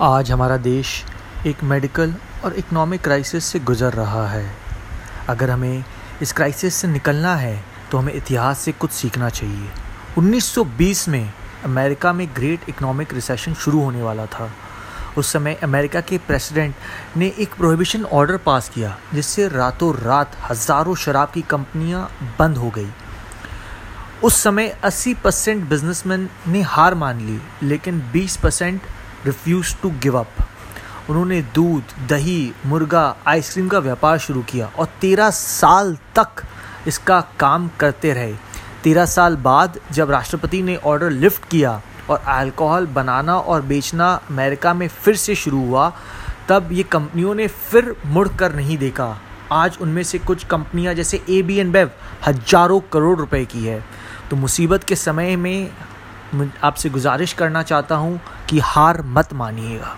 आज हमारा देश एक मेडिकल और इकोनॉमिक क्राइसिस से गुज़र रहा है। अगर हमें इस क्राइसिस से निकलना है तो हमें इतिहास से कुछ सीखना चाहिए। 1920 में अमेरिका में ग्रेट इकोनॉमिक रिसेशन शुरू होने वाला था। उस समय अमेरिका के प्रेसिडेंट ने एक प्रोहिबिशन ऑर्डर पास किया, जिससे रातों रात हज़ारों शराब की कंपनियाँ बंद हो गई। उस समय 80 परसेंट बिजनेसमैन ने हार मान ली, लेकिन 20 percent refuse to give up उन्होंने दूध, दही, मुर्गा, आइसक्रीम का व्यापार शुरू किया और तेरह साल तक इसका काम करते रहे। तेरह साल बाद जब राष्ट्रपति ने ऑर्डर लिफ्ट किया और अल्कोहल बनाना और बेचना अमेरिका में फिर से शुरू हुआ, तब ये कंपनियों ने फिर मुड़ कर नहीं देखा। आज उनमें से कुछ कंपनियाँ जैसे ए बी एन बेव हज़ारों करोड़ रुपए की है। तो मुसीबत के समय में आपसे गुजारिश करना चाहता हूँ कि हार मत मानिएगा।